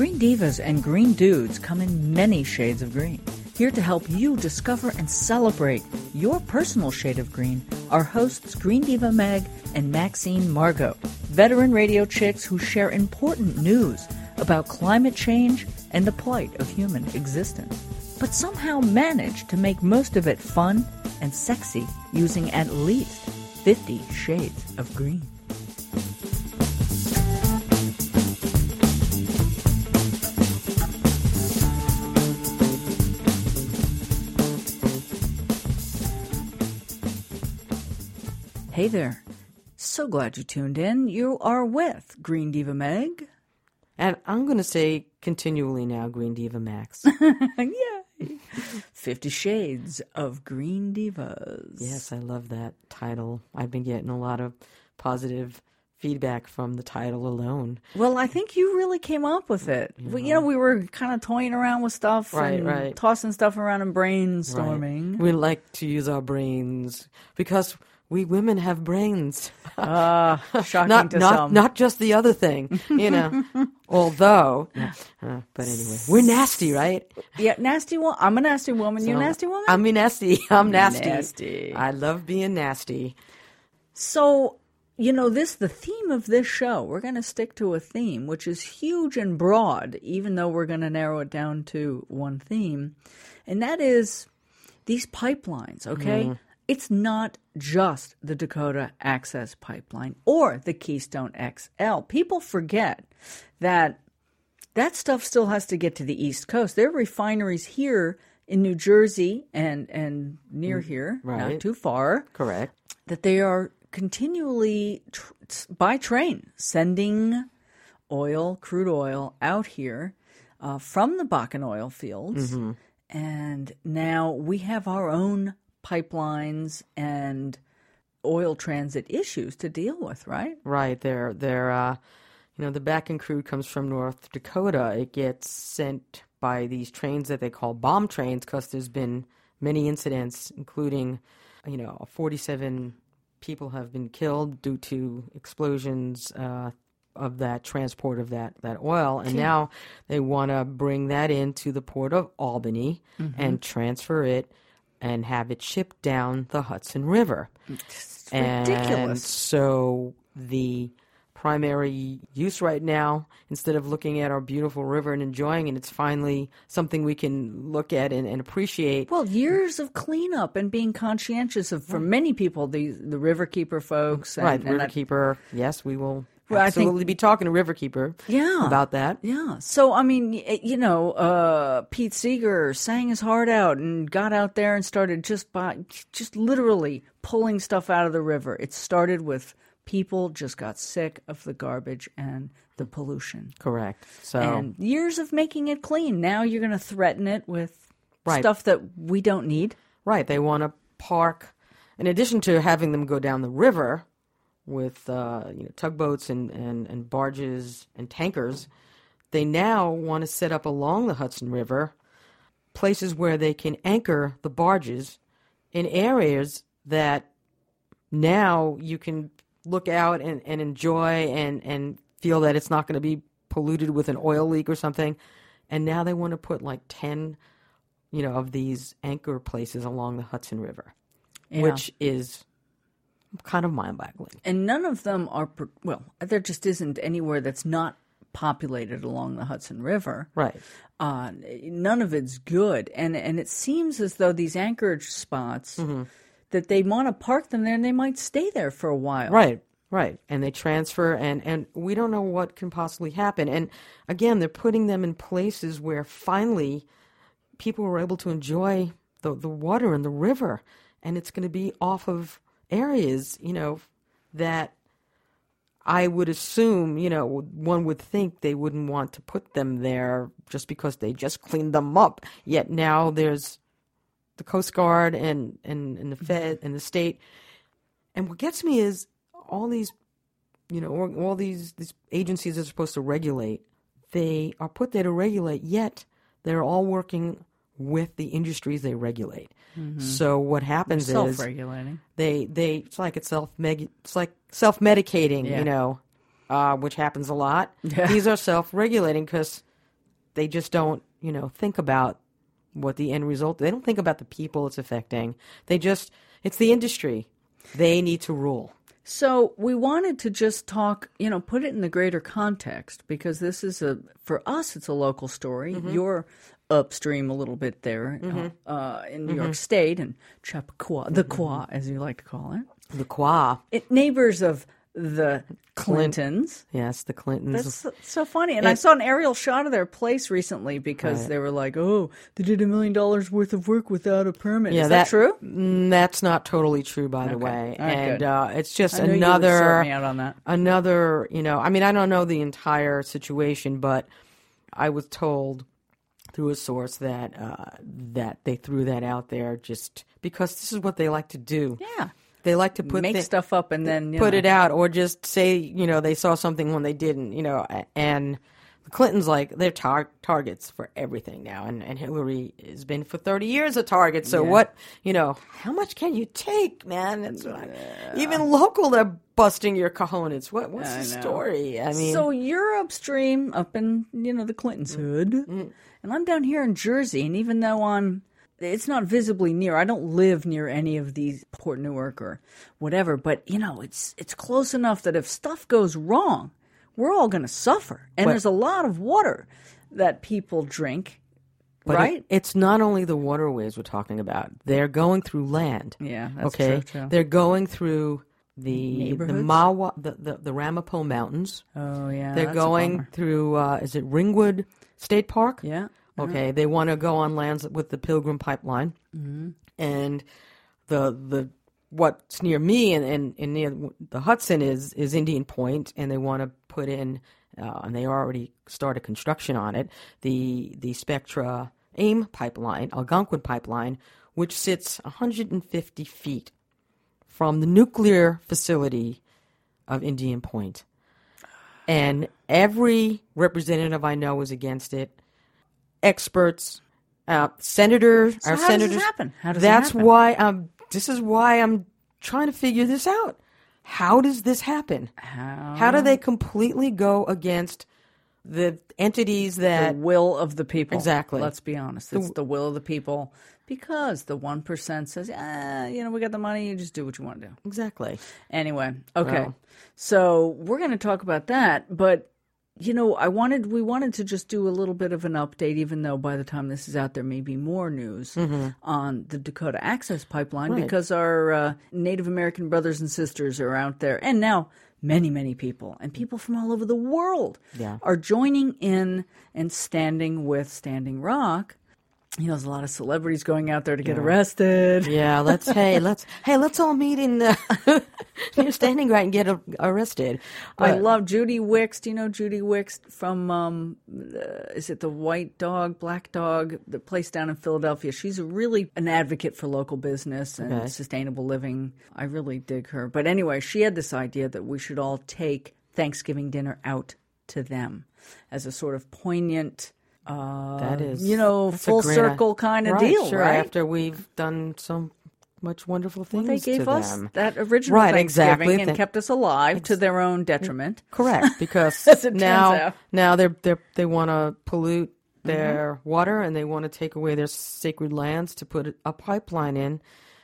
Green Divas and Green Dudes come in many shades of green. Here to help you discover and celebrate your personal shade of green are hosts Green Diva Meg and Maxine Margot, veteran radio chicks who share important news about climate change and the plight of human existence, but somehow manage to make most of it fun and sexy using at least 50 shades of green. Hey there. So glad you tuned in. You are with Green Diva Meg. And I'm going to say continually now, Green Diva Max. Yay! Fifty Shades of Green Divas. yes, I love that title. I've been getting a lot of positive feedback from the title alone. Well, I think you really came up with it. We, you know, we were kind of toying around with stuff Right, and right. tossing stuff around and Right. brainstorming. We like to use our brains because we women have brains. Ah, shocking not to not some. not just the other thing, you know. Although, uh, but anyway, we're nasty, right? yeah, nasty woman. I'm a nasty woman. you a nasty woman? I'm a nasty. I'm nasty. Nasty. I love being nasty. So, you know, this the theme of this show. We're going to stick to a theme which is huge and broad, even though we're going to narrow it down to one theme, and that is these pipelines. Okay, it's not just the Dakota Access Pipeline or the Keystone XL. People forget that that stuff still has to get to the East Coast. There are refineries here in New Jersey and and near here, not too far Correct. that they are continually tr- by train sending oil, crude oil, out here uh, from the Bakken oil fields. And now we have our own pipelines and oil transit issues to deal with, right? Right. They're they're uh, you know the Bakken crude comes from North Dakota. It gets sent by these trains that they call bomb trains because there's been many incidents, including you know 47 people have been killed due to explosions. Uh, of that transport of that, that oil, and now they want to bring that into the port of Albany and transfer it and have it shipped down the Hudson River. And ridiculous. so the primary use right now, instead of looking at our beautiful river and enjoying it, it's finally something we can look at and, and appreciate. Well, years of cleanup and being conscientious of, for many people, the the Riverkeeper folks, and, right, and Riverkeeper. Yes, we will Well, I think- absolutely be talking to Riverkeeper Yeah. about that. Yeah. So I mean, you know, uh, Pete Seeger sang his heart out and got out there and started just by just literally pulling stuff out of the river. It started with people just got sick of the garbage and the pollution. Correct. So And years of making it clean. Now you're going to threaten it with Right. stuff that we don't need. Right. They want to park, in addition to having them go down the river with uh, you know tugboats and, and, and barges and tankers, they now want to set up along the Hudson River places where they can anchor the barges in areas that now you can look out and, and enjoy and, and feel that it's not going to be polluted with an oil leak or something. And now they want to put like 10 you know, of these anchor places along the Hudson River, Yeah. which is kind of mind-boggling. and none of them are well there just isn't anywhere that's not populated along the hudson river Right. uh, none of it's good and and it seems as though these anchorage spots Mm-hmm. that they want to park them there and they might stay there for a while Right. Right. And they transfer and and we don't know what can possibly happen. And again, they're putting them in places where finally people were able to enjoy the the water and the river and it's going to be off of areas, you know, that I would assume, you know, one would think they wouldn't want to put them there just because they just cleaned them up. Yet now there's the Coast Guard and, and, and the mm-hmm. Fed and the state. And what gets me is all these, you know, all, these, these agencies are supposed to regulate. They are put there to regulate, yet they're all working with the industries they regulate. So what happens is self-regulating they they it's like it's self it's like self medicating, Yeah. you know, uh, which happens a lot. Yeah. These are self regulating because they just don't, you know, think about what the end result. They don't think about the people it's affecting. They just it's the industry. They need to rule. So we wanted to just talk, you know, put it in the greater context because this is a for us it's a local story. Mm-hmm. You're upstream a little bit there uh, uh, in New Mm-hmm. York State and Chappaqua, the Qua as you like to call it. The Qua, it neighbors of the Clintons. yes, the Clintons. That's so, so funny. And I saw an aerial shot of their place recently because they were like, "Oh, they did a million dollars worth of work without a permit." yeah, Is that, true? Mm, That's not totally true, by the way. Right, and uh, it's just you another me out on that. another. You know, I mean, I don't know the entire situation, but I was told through a source that uh, that they threw that out there just because this is what they like to do. Yeah, They like to put make thi- stuff up and then put know. it out or just say you know they saw something when they didn't you know and the clintons like they're tar- targets for everything now and, and hillary has been for 30 years a target so what you know how much can you take man? That's what even local they're busting your cojones. What what's I the know. story? I mean So you're upstream, up in you know the Clintons' hood, and I'm down here in Jersey. And even though I'm, it's not visibly near. I don't live near any of these Port Newark or whatever. But you know, it's it's close enough that if stuff goes wrong, we're all going to suffer. And But- there's a lot of water that people drink, but it- right? it's not only the waterways we're talking about they're going through land yeah, that's okay true they're going through the the? Mahwah, the, the the Ramapo Mountains. Oh yeah, They're going through, uh, is it Ringwood State Park? Yeah. Okay. They want to go on lands with the Pilgrim Pipeline. Mm-hmm. And the, the, what's near me and, and, and near the Hudson is, is Indian Point, and they want to put in, uh, and they already started construction on it, the, the Spectra AIM pipeline, Algonquin pipeline, which sits 150 feet from the nuclear facility of Indian Point. And every representative I know is against it. Experts, uh, senators, So our how does senators. this happen? How does that's happen? why I'm. This is why I'm trying to figure this out. How does this happen? How How do they completely go against the entities the that will of the people. Exactly. Let's be honest. It's the will of the people because the 1% says, ah, you know, we got the money, you just do what you want to do. exactly? Anyway, okay. Well. So we're going to talk about that, but you know, I wanted we wanted to just do a little bit of an update, even though by the time this is out, there may be more news on the Dakota Access Pipeline Right. because our uh, Native American brothers and sisters are out there, and now many, many people and people from all over the world Yeah. are joining in and standing with Standing Rock. You know, there's a lot of celebrities going out there to get arrested. Yeah, let's hey, let's hey, let's all meet in uh, near Standing right and get a, arrested. I love Judy Wicks. Do you know Judy Wicks from, um, uh, is it the White Dog, Black Dog, the place down in Philadelphia? She's really an advocate for local business and Okay. sustainable living. I really dig her. But anyway, she had this idea that we should all take Thanksgiving dinner out to them as a sort of poignant, uh, That is, you know, full circle kind of right, deal, sure, right? After we've done so much wonderful things they gave us them. that original Right, Thanksgiving exactly. and kept us alive to their own detriment. Correct, because As it turns now now they're they are they want to pollute Mm-hmm. their water and they want to take away their sacred lands to put a pipeline in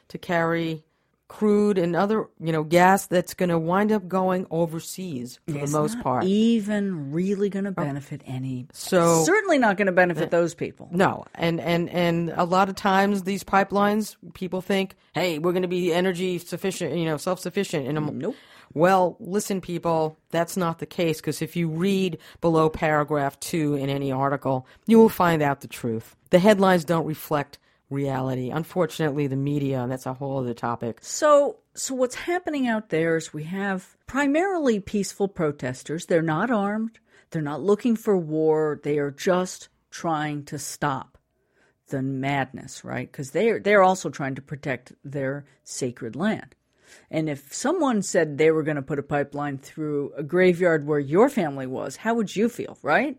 to carry crude and other you know gas that's going to wind up going overseas for It's the most not part. even really going to oh. benefit any. So- certainly not going to benefit those people. No, and and and a lot of times these pipelines, people think, "Hey, we're going to be energy sufficient, you know, self sufficient." And I'm, Nope. Well, listen, people, that's not the case because if you read below paragraph two in any article, you will find out the truth. The headlines don't reflect reality. Unfortunately, the media, and that's a whole other topic. So, so what's happening out there is we have primarily peaceful protesters. They're not armed. They're not looking for war. They are just trying to stop the madness, right? Because they're they're also trying to protect their sacred land. And if someone said they were going to put a pipeline through a graveyard where your family was, how would you feel, right?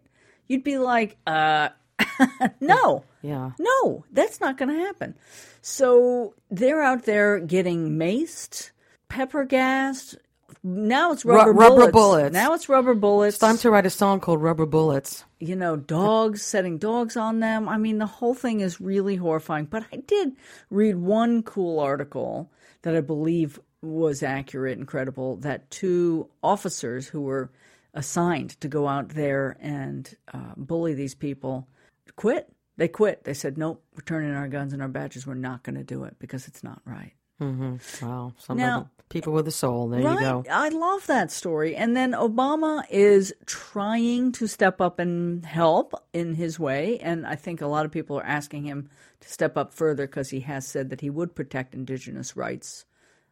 You'd be like, uh, no. Yeah. No, that's not going to happen. So they're out there getting maced, pepper gassed, now it's Ru- rubber, rubber bullets. bullets. Now it's rubber bullets. It's time to write a song called Rubber Bullets. you know, dogs, setting dogs on them. I mean, the whole thing is really horrifying. But I did read one cool article that I believe was accurate and credible that two officers who were assigned to go out there and uh, bully these people quit. They quit. They said, nope, we're turning our guns and our badges. We're not going to do it because it's not right. Mm-hmm. Wow. Some Now- people with a soul. There you Right. go. I love that story. And then Obama is trying to step up and help in his way. And I think a lot of people are asking him to step up further because he has said that he would protect indigenous rights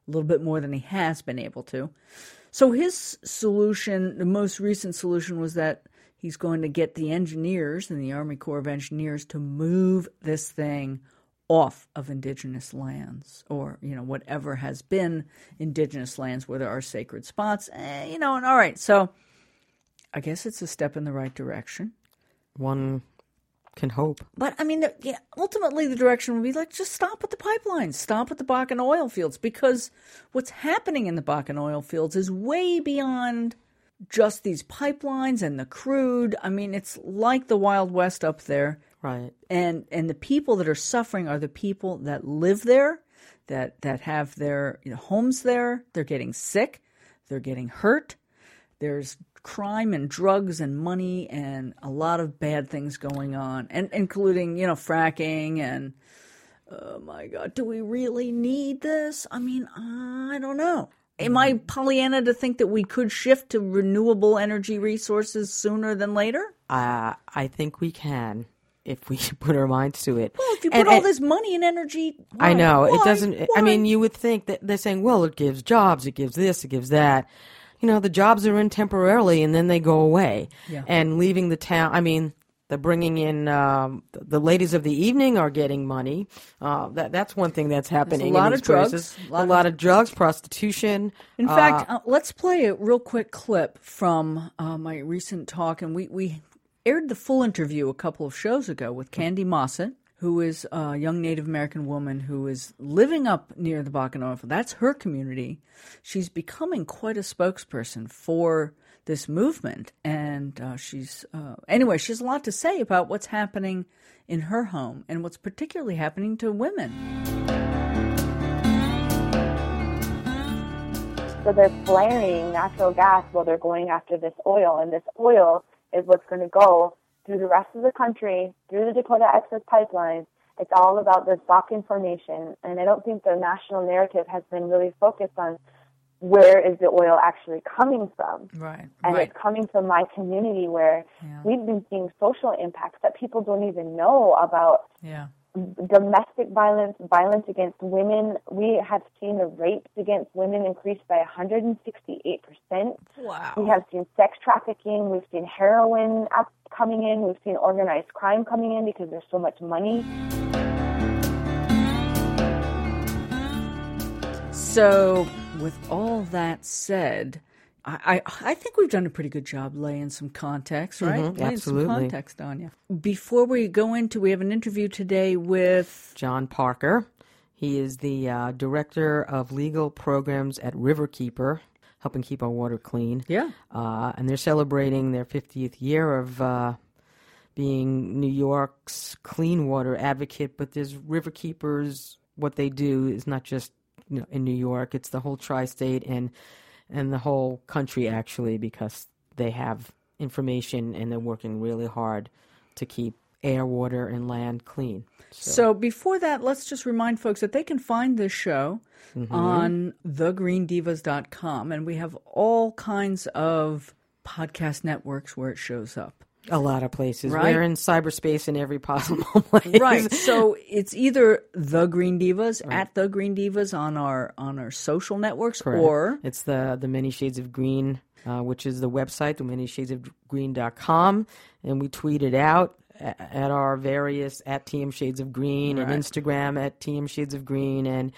a little bit more than he has been able to. So his solution, the most recent solution, was that he's going to get the engineers and the Army Corps of Engineers to move this thing off of indigenous lands or you know whatever has been indigenous lands where there are sacred spots eh, you know and all right. So i guess it's a step in the right direction. One can hope. but i mean the- yeah, ultimately the direction would be like just stop at the pipelines. Stop at the bakken oil fields because what's happening in the bakken oil fields is way beyond just these pipelines and the crude. I mean it's like the wild west up there. Right. and and the people that are suffering are the people that live there that that have their you know, homes there. They're getting sick. They're getting hurt. There's crime and drugs and money and a lot of bad things going on and including you know fracking and oh my god do we really need this? I mean i don't know am i pollyanna to think that we could shift to renewable energy resources sooner than later Uh, I think we can if we put our minds to it. Well, if you put And- all and- this money in energy, I know Why? it doesn't. I mean, you would think that they're saying, "Well, it gives jobs, it gives this, it gives that." You know, the jobs are in temporarily, and then they go away. Yeah. And leaving the town. I mean, they're bringing in um, the ladies of the evening are getting money. Uh, that that's one thing that's happening. A lot in of drugs, places. a lot a of- lot of drugs, prostitution. In fact, uh, let's play a real quick clip from uh, my recent talk, and we we aired the full interview a couple of shows ago with Kandi Mossett, who is a young Native American woman who is living up near the Bakken oil. That's her community. She's becoming quite a spokesperson for this movement, and uh, she's uh, anyway. She has a lot to say about what's happening in her home and what's particularly happening to women. So they're flaring natural gas while they're going after this oil, and this oil is what's going to go through the rest of the country, through the Dakota Access Pipeline. It's all about this Bakken Formation, and I don't think the national narrative has been really focused on where is the oil actually coming from. Right, And it's coming from my community where Yeah. we've been seeing social impacts that people don't even know about yeah. domestic violence, violence against women. We have seen the rapes against women increase by 168%. Wow. We have seen sex trafficking. We've seen heroin up coming in. We've seen organized crime coming in because there's so much money. So, with all that said, I, I, I think we've done a pretty good job laying some context, right? Mhm, laying absolutely. some context on you. Before we go into, we have an interview today with John Parker. He is the uh, director of legal programs at Riverkeeper, helping keep our water clean. yeah, Uh, and they're celebrating their 50th year of uh, being New York's clean water advocate. But there's Riverkeepers. What they do is not just you know, in New York; it's the whole tri-state and and the whole country actually, because they have information and they're working really hard to keep air, water, and land clean. So before that, let's just remind folks that they can find this show mm-hmm. on thegreendivas.com and we have all kinds of podcast networks where it shows up. A lot of places. Right. We're in cyberspace in every possible place. Right. So it's either the Green Divas at the Green Divas on our on our social networks Correct. or it's the the Many Shades of Green, uh, which is the website, the Many Shades of Green.com, and we tweet it out a- at our various at TM Shades of Green and Instagram at TM Shades of Green and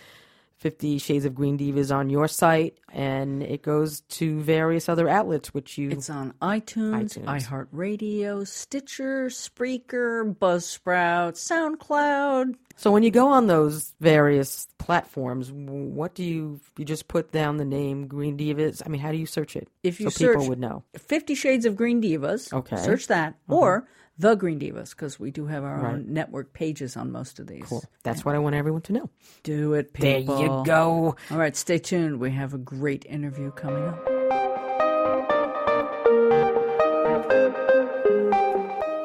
Fifty Shades of Green Divas on your site, and it goes to various other outlets, which you. It's on iTunes, iTunes. iHeartRadio, Stitcher, Spreaker, Buzzsprout, SoundCloud. So when you go on those various platforms, what do you you just put down the name Green Divas? I mean, how do you search it? If you so people would know. Fifty Shades of Green Divas. Okay. Search that. Uh-huh. Or The Green Divas, because we do have our own network pages on most of these. Cool. That's what I want everyone to know. Do it, There you go. All right, stay tuned. We have a great interview coming up.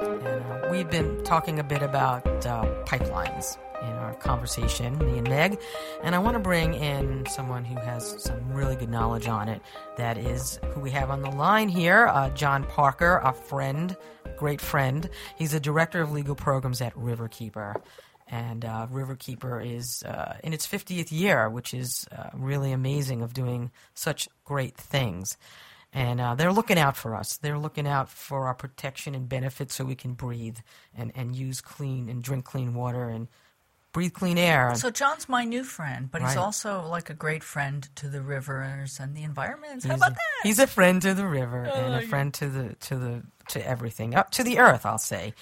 And, uh, we've been talking a bit about uh, pipelines in our conversation, me and Meg, and I want to bring in someone who has some really good knowledge on it. That is who we have on the line here, uh, John Parker, a friend, great friend. He's the director of legal programs at Riverkeeper. And uh, Riverkeeper is uh, in its 50th year, which is uh, really amazing of doing such great things. And uh, they're looking out for us. They're looking out for our protection and benefits so we can breathe and, and use clean and drink clean water and breathe clean air. So John's my new friend, but he's also like a great friend to the rivers and the environment. How about a, that? He's a friend to the river Oh, and a friend to the to the to everything up to the earth. I'll say.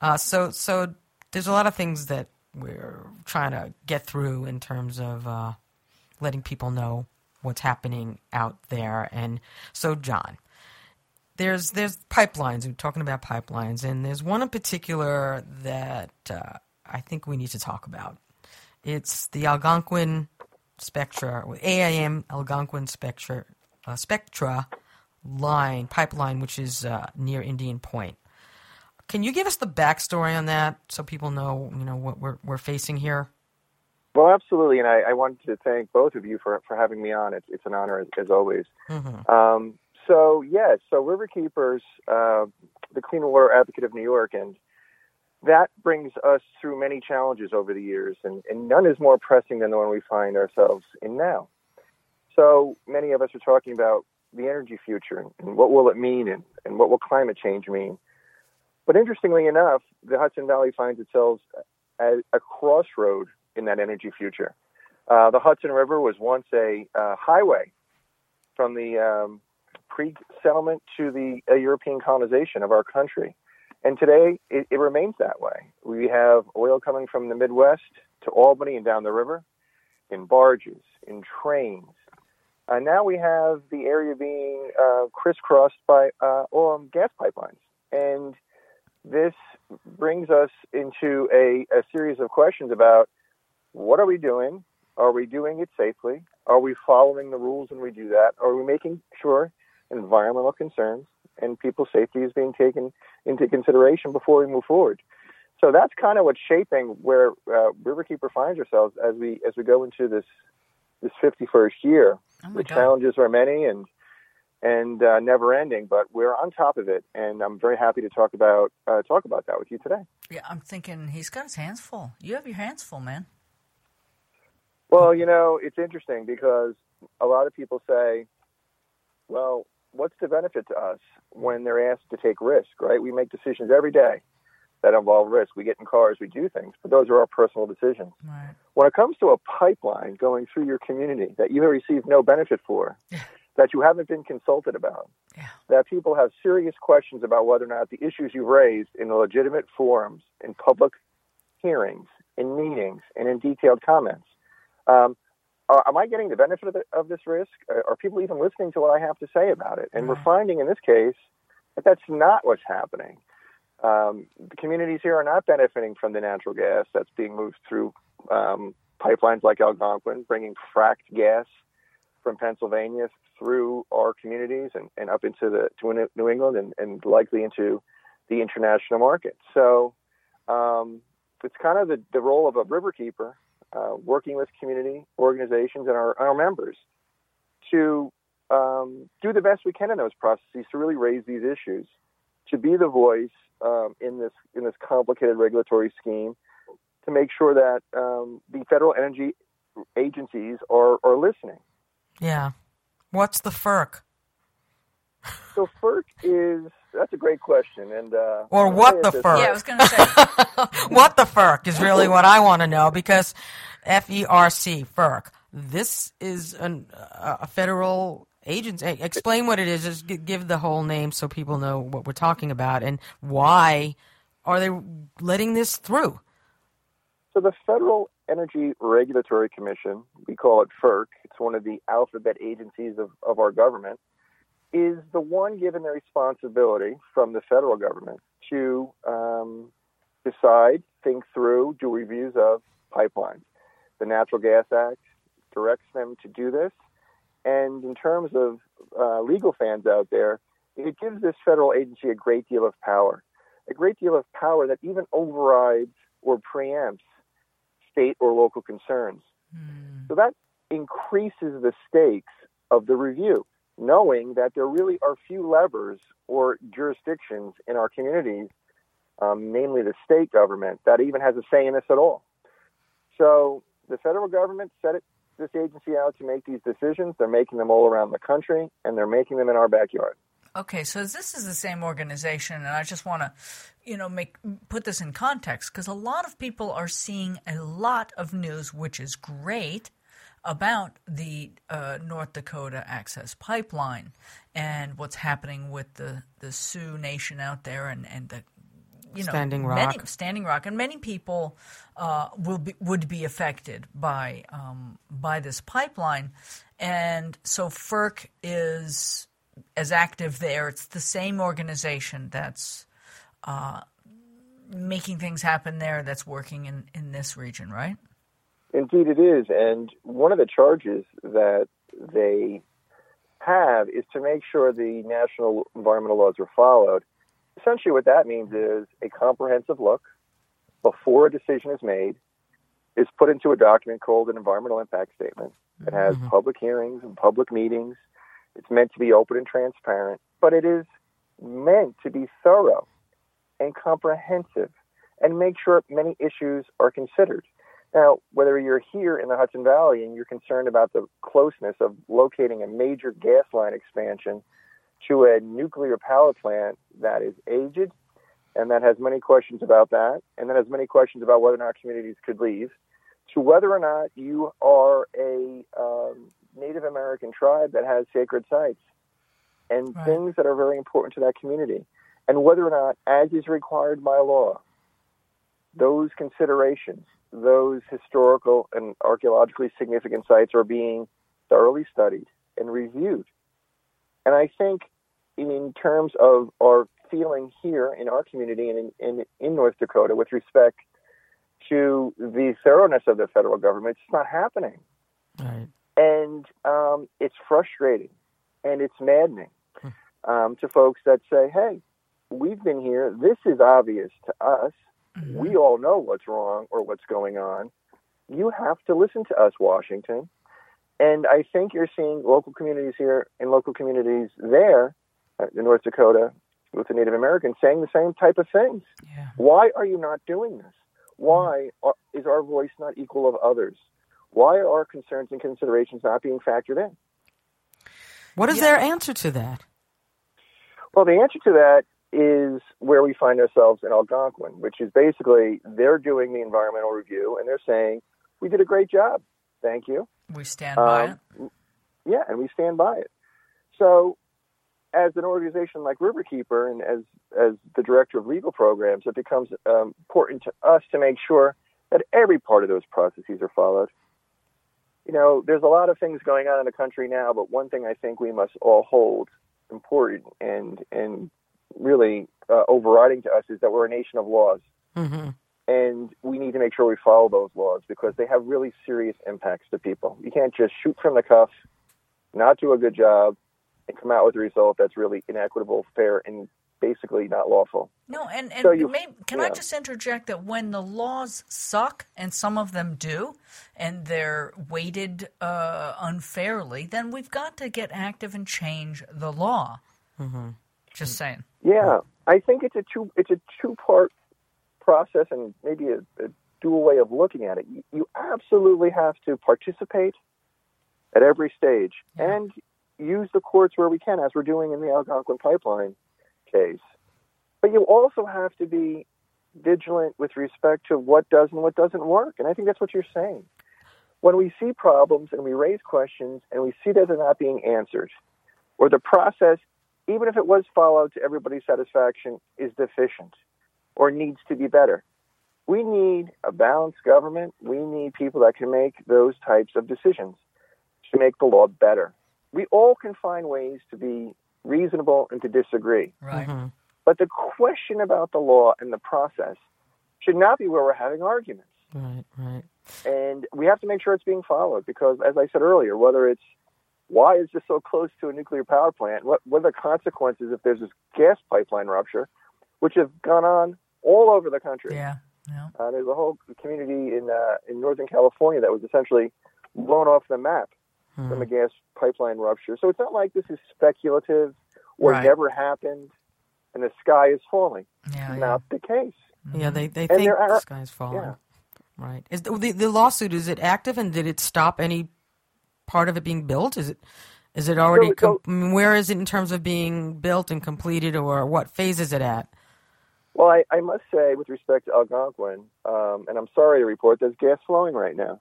Uh, so so there's a lot of things that we're trying to get through in terms of uh, letting people know what's happening out there. And so John, there's there's pipelines. We're talking about pipelines, and there's one in particular that uh, I think we need to talk about. It's the Algonquin Spectra, AIM Algonquin Spectra, uh, Spectra line pipeline, which is uh, near Indian Point. Can you give us the backstory on that so people know, you know, what we're we're facing here? Well, absolutely, and I, I wanted to thank both of you for for having me on. It's it's an honor as, as always. Mm-hmm. Um, so yes, so Riverkeepers, uh, the Clean Water Advocate of New York, and that brings us through many challenges over the years, and, and none is more pressing than the one we find ourselves in now. So many of us are talking about the energy future and what will it mean, and, and what will climate change mean. But interestingly enough, the Hudson Valley finds itself at a crossroad in that energy future. Uh, the Hudson River was once a uh, highway from the um, pre-settlement to the uh, European colonization of our country, and today it, it remains that way. We have oil coming from the Midwest to Albany and down the river, in barges, in trains. Uh, now we have the area being uh, crisscrossed by uh, oil and gas pipelines, and this brings us into a, a series of questions about what are we doing? Are we doing it safely? Are we following the rules when we do that? Are we making sure environmental concerns and people's safety is being taken into consideration before we move forward? So that's kind of what's shaping where uh, Riverkeeper finds ourselves as we as we go into this this 51st year. Oh the God. challenges are many and and uh, never ending, but we're on top of it, and I'm very happy to talk about uh, talk about that with you today. Yeah, I'm thinking he's got his hands full. You have your hands full, man. Well, you know, it's interesting because a lot of people say, well, what's the benefit to us when they're asked to take risk, right? We make decisions every day that involve risk. We get in cars, we do things, but those are our personal decisions. Right. When it comes to a pipeline going through your community that you have received no benefit for, that you haven't been consulted about, Yeah. that people have serious questions about whether or not the issues you've raised in legitimate forums, in public hearings, in meetings, and in detailed comments. Um, are, am I getting the benefit of, the, of this risk? Are, are people even listening to what I have to say about it? And we're finding in this case that that's not what's happening. Um, the communities here are not benefiting from the natural gas that's being moved through um, pipelines like Algonquin, bringing fracked gas from Pennsylvania through our communities and, and up into the to New England and, and likely into the international market. So um, it's kind of the, the role of a riverkeeper, uh, working with community organizations and our, our members to um, do the best we can in those processes to really raise these issues, to be the voice um, in this in this complicated regulatory scheme, to make sure that um, the federal energy agencies are, are listening. Yeah. What's the FERC? So FERC is that's a great question, and uh, Or what the this FERC? Yeah, I was going to say. what the FERC is really what I want to know because F E R C, FERC, this is an, a federal agency. Explain what it is. Just give the whole name so people know what we're talking about and why are they letting this through? So the Federal Energy Regulatory Commission, we call it FERC, it's one of the alphabet agencies of, of our government, is the one given the responsibility from the federal government to um, decide, think through, do reviews of pipelines. The Natural Gas Act directs them to do this. And in terms of uh, legal fans out there, it gives this federal agency a great deal of power, a great deal of power that even overrides or preempts state or local concerns. Mm. So that increases the stakes of the review, knowing that there really are few levers or jurisdictions in our communities, um, namely the state government, that even has a say in this at all. So the federal government set it, this agency out to make these decisions. They're making them all around the country, and they're making them in our backyard. Okay, so this is the same organization, and I just want to, you know, make put this in context because a lot of people are seeing a lot of news, which is great, about the uh, North Dakota Access Pipeline and what's happening with the the Sioux Nation out there and and the you know Standing Rock, many, Standing Rock, and many people uh, will be would be affected by um, by this pipeline, and so FERC is as active there. It's the same organization that's uh, making things happen there that's working in, in this region, right? Indeed, it is. And one of the charges that they have is to make sure the national environmental laws are followed. Essentially, what that means is a comprehensive look before a decision is made is put into a document called an environmental impact statement. It has mm-hmm. public hearings and public meetings it's meant to be open and transparent, but it is meant to be thorough and comprehensive and make sure many issues are considered. Now, whether you're here in the Hudson Valley and you're concerned about the closeness of locating a major gas line expansion to a nuclear power plant that is aged and that has many questions about that, and that has many questions about whether or not communities could leave, to whether or not you are a um, Native American tribe that has sacred sites and right. things that are very important to that community. And whether or not, as is required by law, those considerations, those historical and archaeologically significant sites are being thoroughly studied and reviewed. And I think, in terms of our feeling here in our community and in, in, in North Dakota with respect to the thoroughness of the federal government, it's not happening. Right. And um, it's frustrating and it's maddening hmm. um, to folks that say, hey, we've been here. This is obvious to us. Mm-hmm. We all know what's wrong or what's going on. You have to listen to us, Washington. And I think you're seeing local communities here and local communities there uh, in North Dakota with the Native Americans saying the same type of things. Yeah. Why are you not doing this? Why are, is our voice not equal of others? Why are our concerns and considerations not being factored in? What is yeah. their answer to that? Well, the answer to that is where we find ourselves in Algonquin, which is basically they're doing the environmental review and they're saying, we did a great job. Thank you. We stand by um, it. Yeah, and we stand by it. So, as an organization like Riverkeeper and as, as the director of legal programs, it becomes um, important to us to make sure that every part of those processes are followed you know, there's a lot of things going on in the country now, but one thing I think we must all hold important and and really uh, overriding to us is that we're a nation of laws, mm-hmm. and we need to make sure we follow those laws because they have really serious impacts to people. You can't just shoot from the cuff, not do a good job, and come out with a result that's really inequitable, fair, and basically not lawful. No, and, and so you, may, can yeah. I just interject that when the laws suck, and some of them do, and they're weighted uh, unfairly, then we've got to get active and change the law. Mm-hmm. Just saying. Yeah, I think it's a two it's a two part process, and maybe a, a dual way of looking at it. You, you absolutely have to participate at every stage, and use the courts where we can, as we're doing in the Algonquin pipeline case. But you also have to be vigilant with respect to what does and what doesn't work. And I think that's what you're saying. when we see problems and we raise questions and we see that they're not being answered, or the process, even if it was followed to everybody's satisfaction, is deficient or needs to be better. We need a balanced government. We need people that can make those types of decisions to make the law better. We all can find ways to be reasonable and to disagree. Right. Mm-hmm. But the question about the law and the process should not be where we're having arguments. Right, right. And we have to make sure it's being followed because, as I said earlier, whether it's why is this so close to a nuclear power plant? What, what are the consequences if there's this gas pipeline rupture, which have gone on all over the country? Yeah. Yeah. Uh, there's a whole community in uh, in Northern California that was essentially blown off the map Hmm. from a gas pipeline rupture. So it's not like this is speculative or Right. never happened and the sky is falling. Yeah. yeah. Not the case. Yeah, they, they And think are- the sky's falling. yeah. Right. Is the, the the lawsuit is it active and did it stop any part of it being built? Is it is it already So- com- mean, where is it in terms of being built and completed or what phase is it at? Well, I, I must say, with respect to Algonquin, um, and I'm sorry to report, there's gas flowing right now.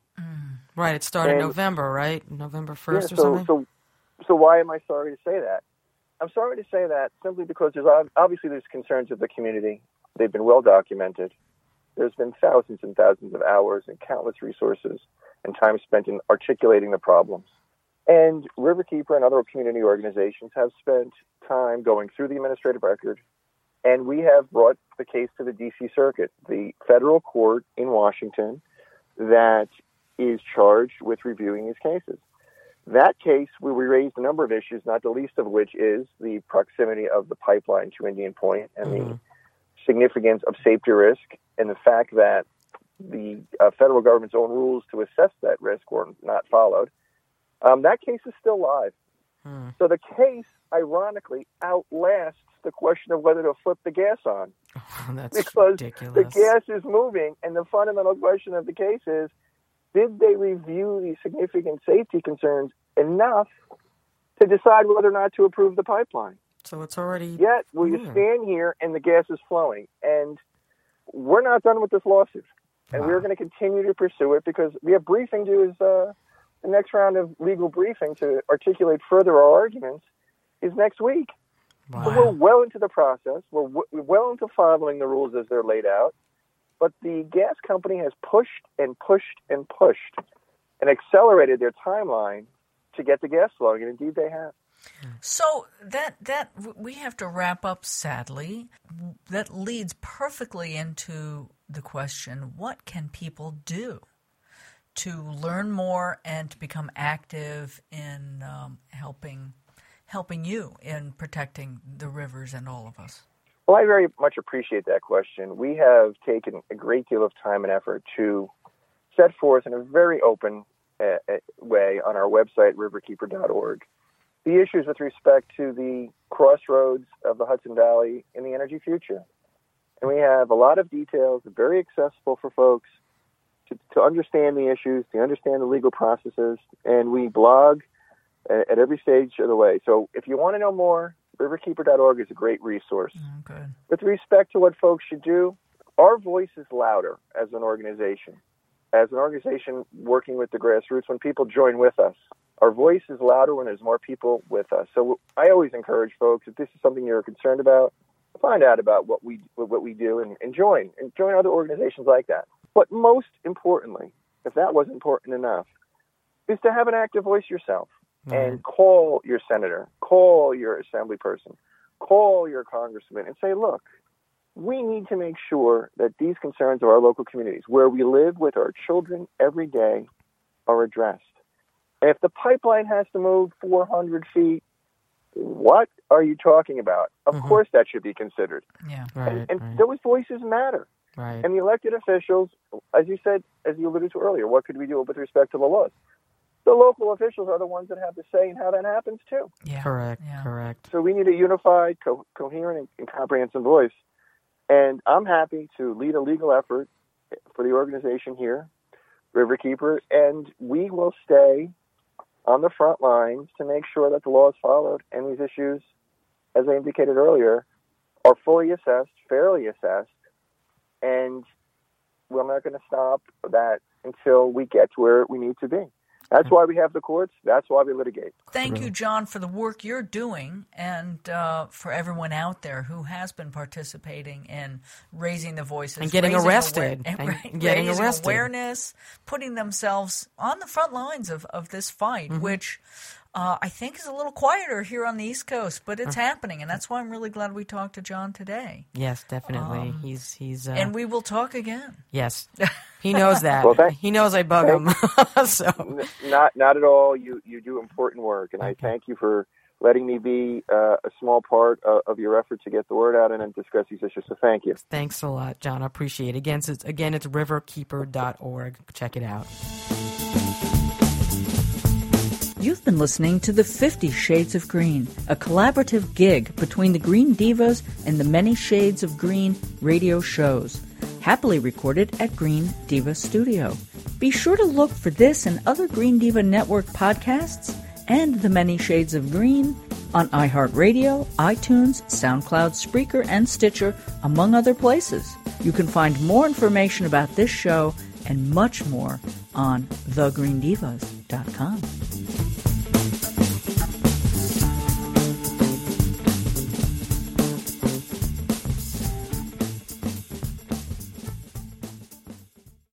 Right, it started And- November, right? November Yeah, 1st or something? so, so why am I sorry to say that? I'm sorry to say that simply because there's obviously there's concerns of the community. They've been well documented. There's been thousands and thousands of hours and countless resources and time spent in articulating the problems. And Riverkeeper and other community organizations have spent time going through the administrative record, and we have brought the case to the D.C. Circuit, the federal court in Washington that is charged with reviewing these cases. That case, we we raised a number of issues, not the least of which is the proximity of the pipeline to Indian Point and the Mhm. significance of safety risk and the fact that the uh, federal government's own rules to assess that risk were not followed. Um, that case is still live. Hmm. So the case, ironically, outlasts the question of whether to flip the gas on That's because ridiculous. the gas is moving, and the fundamental question of the case is: Did they review the significant safety concerns enough to decide whether or not to approve the pipeline? so it's already Yet, will you stand here and the gas is flowing? And we're not done with this lawsuit, and Wow. we're going to continue to pursue it because we have briefing due is uh, the next round of legal briefing to articulate further our arguments is next week. So we're well into the process. We're, w- we're well into following the rules as they're laid out. But the gas company has pushed and pushed and pushed and accelerated their timeline to get the gas flowing, and indeed they have. So that that we have to wrap up. Sadly, that leads perfectly into the question: What can people do to learn more and to become active in um, helping helping you in protecting the rivers and all of us? Well, I very much appreciate that question. We have taken a great deal of time and effort to set forth in a very open uh, way on our website, riverkeeper.org, the issues with respect to the crossroads of the Hudson Valley in the energy future. And we have a lot of details, very accessible for folks to, to understand the issues, to understand the legal processes, and we blog at, at every stage of the way. So if you want to know more, riverkeeper.org is a great resource. Oh, good. With respect to what folks should do, our voice is louder as an organization. As an organization working with the grassroots, when people join with us, our voice is louder when there's more people with us. So I always encourage folks, if this is something you're concerned about, find out about what we what we do and, and join and join other organizations like that. But most importantly, if that wasn't important enough, is to have an active voice yourself mm-hmm. and call your senator, call your assembly person, call your congressman, and say, look, we need to make sure that these concerns of our local communities, where we live with our children every day, are addressed. And if the pipeline has to move 400 feet, what are you talking about? Of Mhm. course, that should be considered. Yeah. right, and and right, those voices matter. right. And the elected officials, as you said, as you alluded to earlier, what could we do with respect to the laws? The local officials are the ones that have the say in how that happens too. Yeah. correct, Yeah. correct. So we need a unified, co- coherent, and, and comprehensive voice. And I'm happy to lead a legal effort for the organization here, Riverkeeper, and we will stay on the front lines to make sure that the law is followed and these issues, as I indicated earlier, are fully assessed, fairly assessed, and we're not going to stop that until we get to where we need to be. That's why we have the courts. That's why we litigate. Thank you, John, for the work you're doing and uh, for everyone out there who has been participating in raising the voices and getting arrested. Aware- and right, getting raising arrested. awareness, putting themselves on the front lines of, of this fight, Mm-hmm. which uh, I think is a little quieter here on the East Coast, but it's happening. And that's why I'm really glad we talked to John today. Yes, definitely. he's he's uh, Um, And we will talk again. yes. He knows that. Well, thank- he knows I bug him. so not not at all. You you do important work, and I thank you for letting me be uh, a small part of, of your effort to get the word out and then discuss these issues. So thank you. thanks a lot, John. I appreciate it. Again, it's, again, it's riverkeeper.org. Check it out. You've been listening to the Fifty Shades of Green, a collaborative gig between the Green Divas and the Many Shades of Green radio shows, happily recorded at Green Diva Studio. Be sure to look for this and other Green Diva Network podcasts and the Many Shades of Green on iHeartRadio, iTunes, SoundCloud, Spreaker, and Stitcher, among other places. You can find more information about this show and much more on thegreendivas.com.